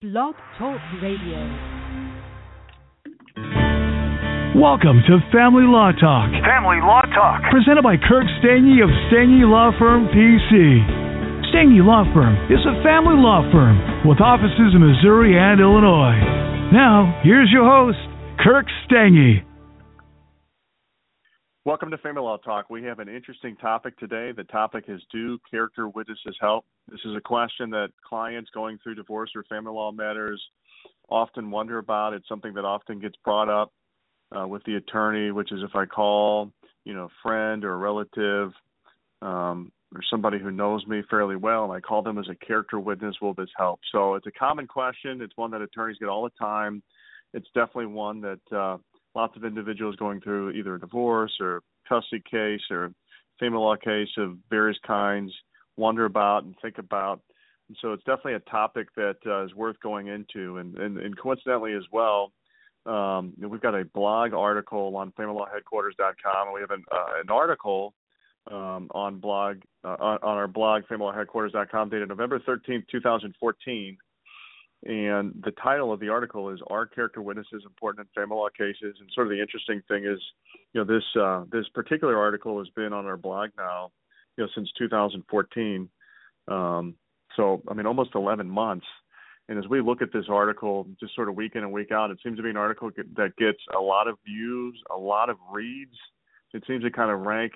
Blog Talk Radio. Welcome to Family Law Talk, Family Law Talk. presented by Kirk Stange of Stange Law Firm PC. Stange Law Firm is a family law firm with offices in Missouri and Illinois. Now, here's your host, Kirk Stange. Welcome to Family Law Talk. We have an interesting topic today. The topic is Do Character Witnesses Help? This is a question that clients going through divorce or family law matters often wonder about. It's something that often gets brought up uh, with the attorney, which is if I call, you know, a friend or a relative um, or somebody who knows me fairly well and I call them as a character witness, will this help? So it's a common question. It's one that attorneys get all the time. It's definitely one that uh, lots of individuals going through either a divorce or custody case or family law case of various kinds wonder about and think about. And so it's definitely a topic that uh, is worth going into. And, and, and coincidentally as well, um, we've got a blog article on familylawheadquarters.com, and we have an, uh, an article um, on blog uh, on, our blog familylawheadquarters.com dated November 13th, 2014 and the title of the article is "Are Character Witnesses Important in Family Law Cases?" And sort of the interesting thing is, you know, this uh, this particular article has been on our blog now, you know, since 2014. Um, so I mean, almost 11 months. And as we look at this article, just sort of week in and week out, it seems to be an article that gets a lot of views, a lot of reads. It seems to kind of rank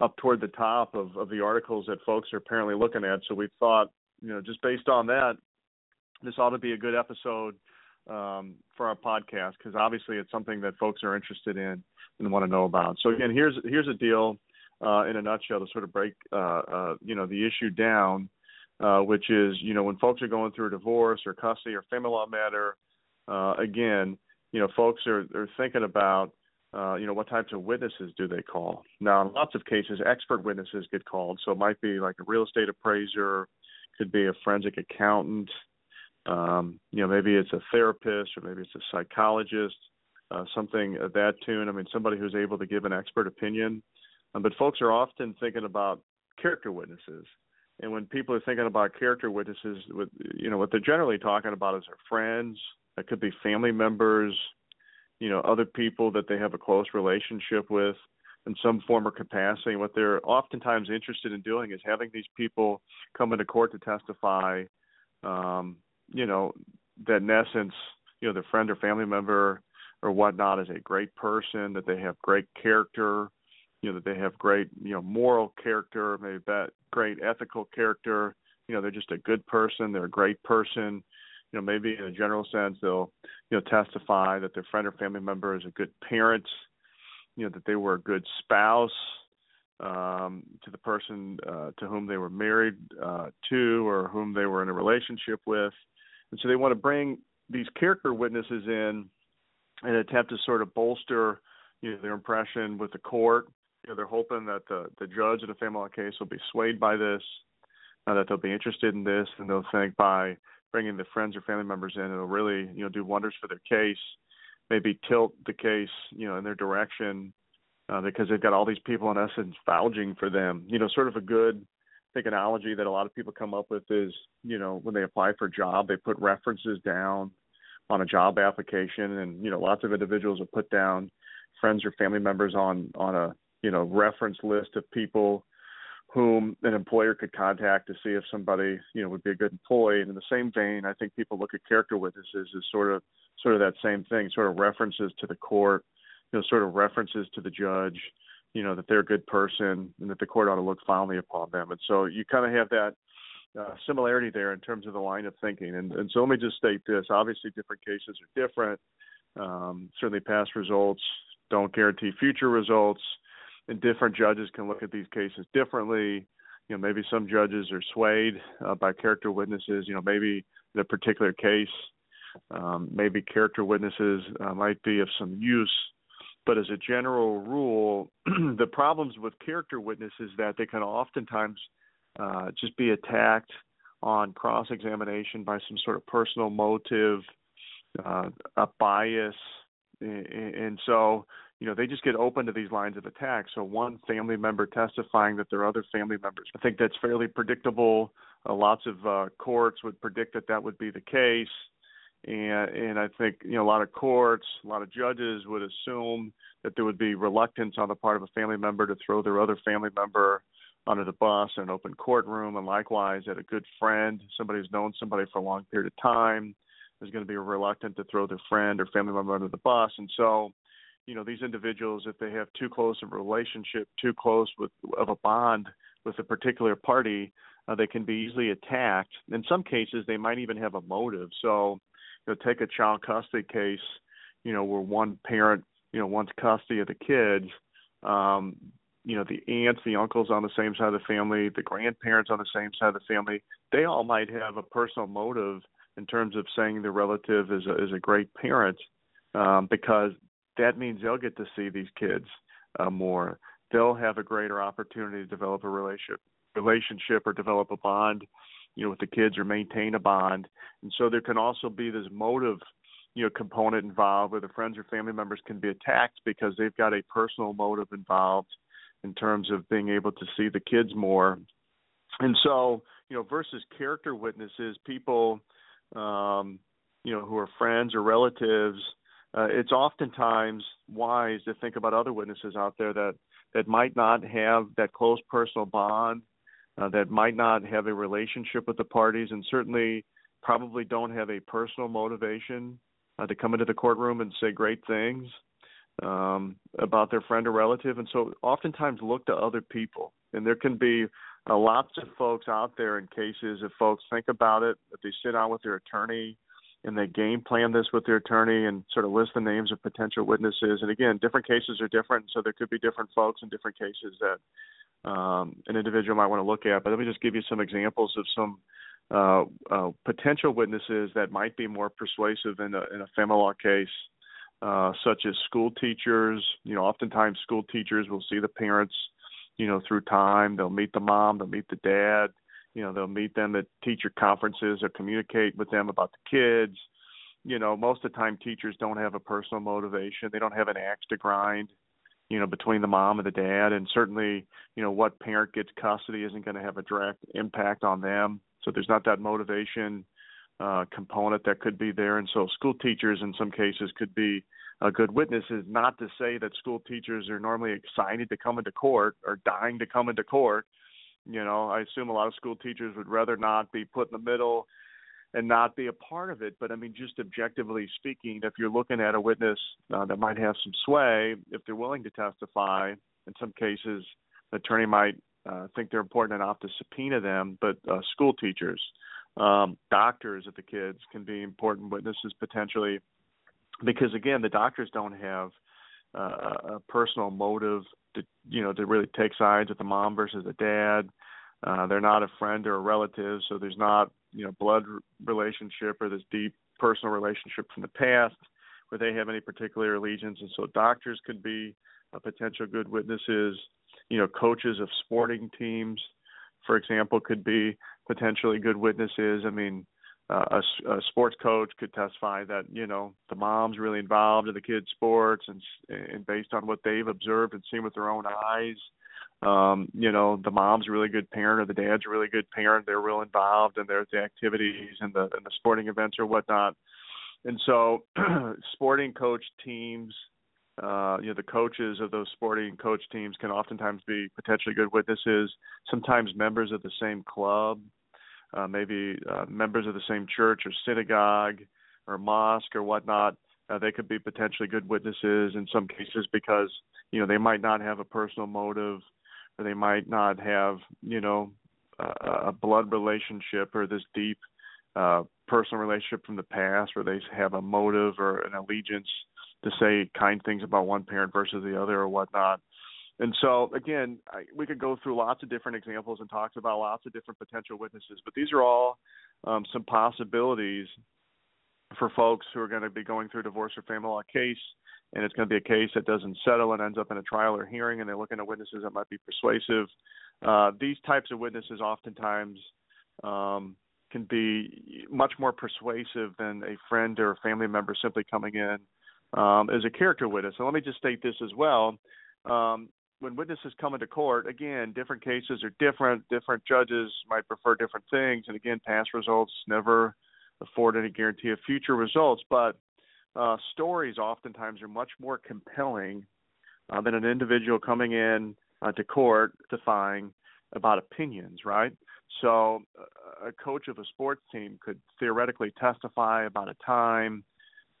up toward the top of, of the articles that folks are apparently looking at. So we thought, you know, just based on that, this ought to be a good episode um, for our podcast because obviously it's something that folks are interested in and want to know about. So again, here's here's a deal uh, in a nutshell to sort of break uh, uh, you know the issue down, uh, which is you know when folks are going through a divorce or custody or family law matter, uh, again you know folks are are thinking about. Uh, you know what types of witnesses do they call? Now, in lots of cases, expert witnesses get called. So it might be like a real estate appraiser, could be a forensic accountant, um, you know, maybe it's a therapist or maybe it's a psychologist, uh, something of that tune. I mean, somebody who's able to give an expert opinion. Um, but folks are often thinking about character witnesses. And when people are thinking about character witnesses, with you know what they're generally talking about is their friends. It could be family members, you know, other people that they have a close relationship with in some form or capacity. What they're oftentimes interested in doing is having these people come into court to testify um, you know, that in essence, you know, their friend or family member or whatnot is a great person, that they have great character, you know, that they have great, you know, moral character, maybe that great ethical character, you know, they're just a good person, they're a great person. You know, maybe in a general sense they'll, you know, testify that their friend or family member is a good parent, you know, that they were a good spouse, um, to the person uh, to whom they were married uh, to or whom they were in a relationship with. And so they want to bring these character witnesses in and attempt to sort of bolster, you know, their impression with the court. Know, they're hoping that the the judge in family law case will be swayed by this, uh, that they'll be interested in this, and they'll think by bringing the friends or family members in, it'll really, you know, do wonders for their case. Maybe tilt the case, you know, in their direction uh, because they've got all these people in essence vouching for them. You know, sort of a good think analogy that a lot of people come up with is, you know, when they apply for a job, they put references down on a job application, and you know, lots of individuals will put down friends or family members on on a you know reference list of people whom an employer could contact to see if somebody you know would be a good employee. And in the same vein, I think people look at character witnesses as sort of sort of that same thing, sort of references to the court, you know, sort of references to the judge, you know that they're a good person and that the court ought to look fondly upon them. And so you kind of have that uh, similarity there in terms of the line of thinking. And, and so let me just state this: obviously, different cases are different. Um, certainly, past results don't guarantee future results, and different judges can look at these cases differently. You know, maybe some judges are swayed uh, by character witnesses. You know, maybe the particular case, um, maybe character witnesses uh, might be of some use but as a general rule, the problems with character witnesses that they can oftentimes uh, just be attacked on cross examination by some sort of personal motive, uh, a bias. And so, you know, they just get open to these lines of attack. So, one family member testifying that their other family members. I think that's fairly predictable. Uh, lots of uh, courts would predict that that would be the case. and and I think you know a lot of courts, a lot of judges would assume that there would be reluctance on the part of a family member to throw their other family member under the bus in an open courtroom, and likewise that a good friend, somebody who's known somebody for a long period of time, is going to be reluctant to throw their friend or family member under the bus, and so. You know these individuals, if they have too close of a relationship, too close with of a bond with a particular party, uh, they can be easily attacked. In some cases, they might even have a motive. So, you know, take a child custody case, you know, where one parent, you know, wants custody of the kids. Um, you know, the aunts, the uncles on the same side of the family, the grandparents on the same side of the family, they all might have a personal motive in terms of saying the relative is a, is a great parent um, because that means they'll get to see these kids uh, more. They'll have a greater opportunity to develop a relationship relationship or develop a bond, you know, with the kids or maintain a bond. And so there can also be this motive, you know, component involved where the friends or family members can be attacked because they've got a personal motive involved in terms of being able to see the kids more. And so, you know, versus character witnesses, people um, you know, who are friends or relatives, uh, it's oftentimes wise to think about other witnesses out there that that might not have that close personal bond uh, that might not have a relationship with the parties and certainly probably don't have a personal motivation uh, to come into the courtroom and say great things um, about their friend or relative. And so oftentimes look to other people. And there can be uh, lots of folks out there in cases if folks think about it, if they sit down with their attorney and they game plan this with their attorney and sort of list the names of potential witnesses. And again, different cases are different, so there could be different folks in different cases that um, an individual might want to look at. But let me just give you some examples of some uh, uh, potential witnesses that might be more persuasive in a, in a family law case, uh, such as school teachers. You know, oftentimes school teachers will see the parents, you know, through time. They'll meet the mom, they'll meet the dad. You know, they'll meet them at teacher conferences or communicate with them about the kids. You know, most of the time teachers don't have a personal motivation. They don't have an axe to grind you know, between the mom and the dad, and certainly, you know, what parent gets custody isn't going to have a direct impact on them. So there's not that motivation uh, component that could be there, and so school teachers in some cases could be uh, good witnesses. Not to say that school teachers are normally excited to come into court or dying to come into court. You know, I assume a lot of school teachers would rather not be put in the middle and not be a part of it. But I mean, just objectively speaking, if you're looking at a witness uh, that might have some sway, if they're willing to testify, in some cases, the attorney might uh, think they're important enough to subpoena them. But uh, school teachers, um, doctors of the kids can be important witnesses potentially, because again, the doctors don't have uh, a personal motive to you know to really take sides with the mom versus the dad. Uh, they're not a friend or a relative, so there's not you know blood relationship or this deep personal relationship from the past where they have any particular allegiance. And so doctors could be a potential good witnesses. You know coaches of sporting teams for example could be potentially good witnesses. I mean uh, a, a sports coach could testify that you know the mom's really involved in the kids sports and and based on what they've observed and seen with their own eyes um, you know, the mom's a really good parent or the dad's a really good parent. They're real involved in their the activities and the and the sporting events or whatnot. And so, sporting coach teams, uh, you know, the coaches of those sporting coach teams can oftentimes be potentially good witnesses. Sometimes members of the same club, uh, maybe uh, members of the same church or synagogue or mosque or whatnot. Uh, they could be potentially good witnesses in some cases because you know they might not have a personal motive or they might not have you know a, a blood relationship or this deep uh, personal relationship from the past where they have a motive or an allegiance to say kind things about one parent versus the other or whatnot. And so, again, I, we could go through lots of different examples and talk about lots of different potential witnesses, but these are all um, some possibilities for folks who are going to be going through a divorce or family law case and it's going to be a case that doesn't settle and ends up in a trial or hearing, and they're looking at witnesses that might be persuasive. Uh, these types of witnesses oftentimes um, can be much more persuasive than a friend or a family member simply coming in um, as a character witness. So let me just state this as well. Um, when witnesses come into court, again, different cases are different. Different judges might prefer different things, and again, past results never afford any guarantee of future results, but uh, stories oftentimes are much more compelling uh, than an individual coming in uh, to court testifying about opinions, right? So, uh, a coach of a sports team could theoretically testify about a time,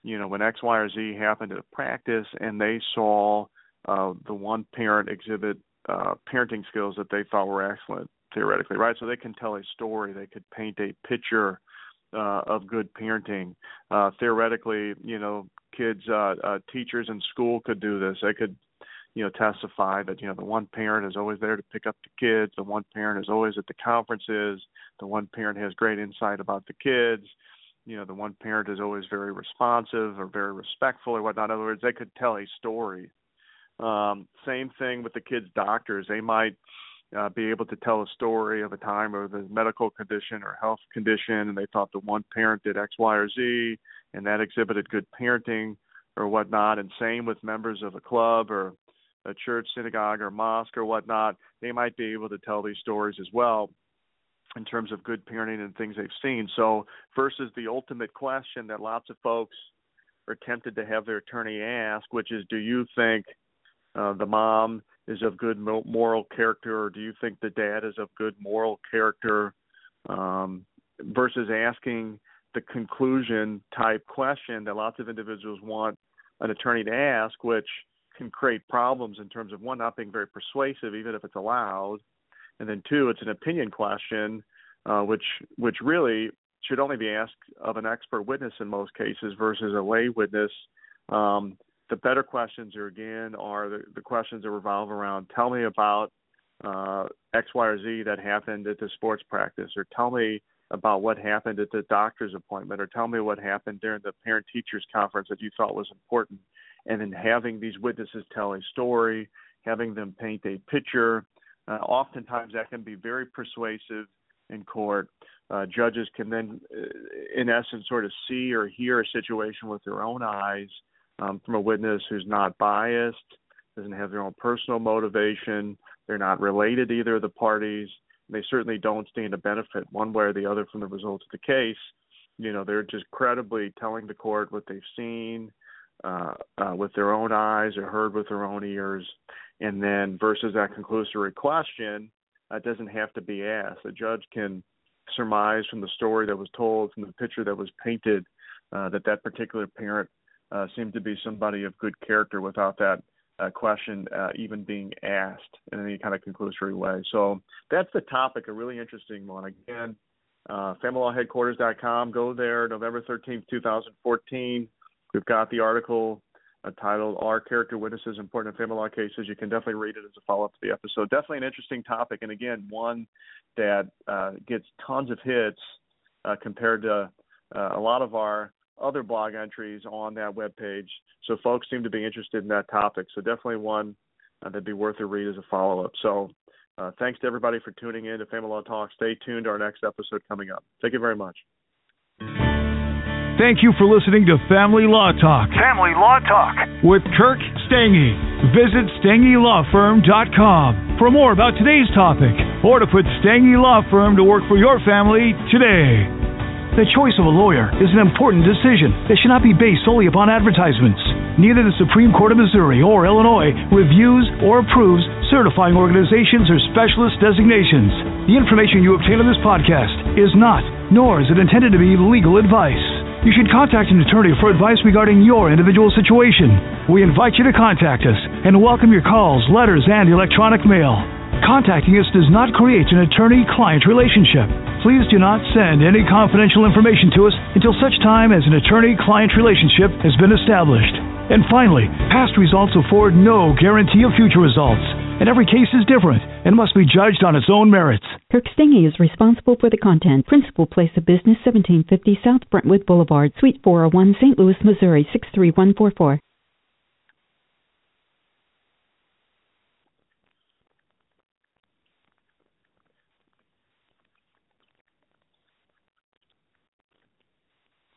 you know, when X, Y, or Z happened at a practice, and they saw uh, the one parent exhibit uh, parenting skills that they thought were excellent, theoretically, right? So they can tell a story, they could paint a picture uh, of good parenting. Uh, theoretically, you know, kids, uh, uh, teachers in school could do this. They could you know, testify that, you know, the one parent is always there to pick up the kids, the one parent is always at the conferences, the one parent has great insight about the kids, you know, the one parent is always very responsive or very respectful or whatnot. In other words, they could tell a story. Um, same thing with the kids' doctors. They might uh, be able to tell a story of a time of a medical condition or health condition, and they thought the one parent did X, Y, or Z, and that exhibited good parenting or whatnot. And same with members of a club or a church, synagogue, or mosque or whatnot, they might be able to tell these stories as well in terms of good parenting and things they've seen. So, versus the ultimate question that lots of folks are tempted to have their attorney ask, which is, do you think uh, the mom is of good moral character, or do you think the dad is of good moral character? Um, versus asking the conclusion type question that lots of individuals want an attorney to ask, which can create problems in terms of one not being very persuasive, even if it's allowed, and then two, it's an opinion question, uh, which which really should only be asked of an expert witness in most cases versus a lay witness. Um, the better questions are again are the, the questions that revolve around tell me about uh, X, Y, or Z that happened at the sports practice, or tell me about what happened at the doctor's appointment, or tell me what happened during the parent teachers conference that you thought was important and then having these witnesses tell a story, having them paint a picture. Uh, oftentimes, that can be very persuasive in court. Uh, judges can then, uh, in essence, sort of see or hear a situation with their own eyes um, from a witness who's not biased, doesn't have their own personal motivation, they're not related to either of the parties. They certainly don't stand to benefit one way or the other from the results of the case. You know, they're just credibly telling the court what they've seen, uh, uh, with their own eyes or heard with their own ears, and then versus that conclusory question, uh, doesn't have to be asked. The judge can surmise from the story that was told, from the picture that was painted, uh, that that particular parent uh, to be somebody of good character without that uh, question uh, even being asked in any kind of conclusory way. So that's the topic, a really interesting one. Again, uh, familylawheadquarters.com. Go there, November 13th, 2014. We've got the article uh, titled "Are Character Witnesses Important in Family Law Cases?" You can definitely read it as a follow-up to the episode. Definitely an interesting topic, and again, one that uh, gets tons of hits uh, compared to uh, a lot of our other blog entries on that web page. So folks seem to be interested in that topic. So definitely one uh, that'd be worth a read as a follow-up. So. Uh, thanks to everybody for tuning in to Family Law Talk. Stay tuned to our next episode coming up. Thank you very much. Thank you for listening to Family Law Talk. Family Law Talk. With Kirk Stange. Visit StangeLawFirm.com for more about today's topic or to put Stange Law Firm to work for your family today. The choice of a lawyer is an important decision that should not be based solely upon advertisements. Neither the Supreme Court of Missouri or Illinois reviews or approves certifying organizations or specialist designations. The information you obtain on this podcast is not, nor is it intended to be legal advice you should contact an attorney for advice regarding your individual situation. We invite you to contact us and welcome your calls, letters, and electronic mail. Contacting us does not create an attorney client relationship. Please do not send any confidential information to us until such time as an attorney client relationship has been established. And finally, past results afford no guarantee of future results and every case is different and must be judged on its own merits. Kirk Stange is responsible for the content. Principal place of business 1750 South Brentwood Boulevard, Suite 401, St. Louis, Missouri 63144.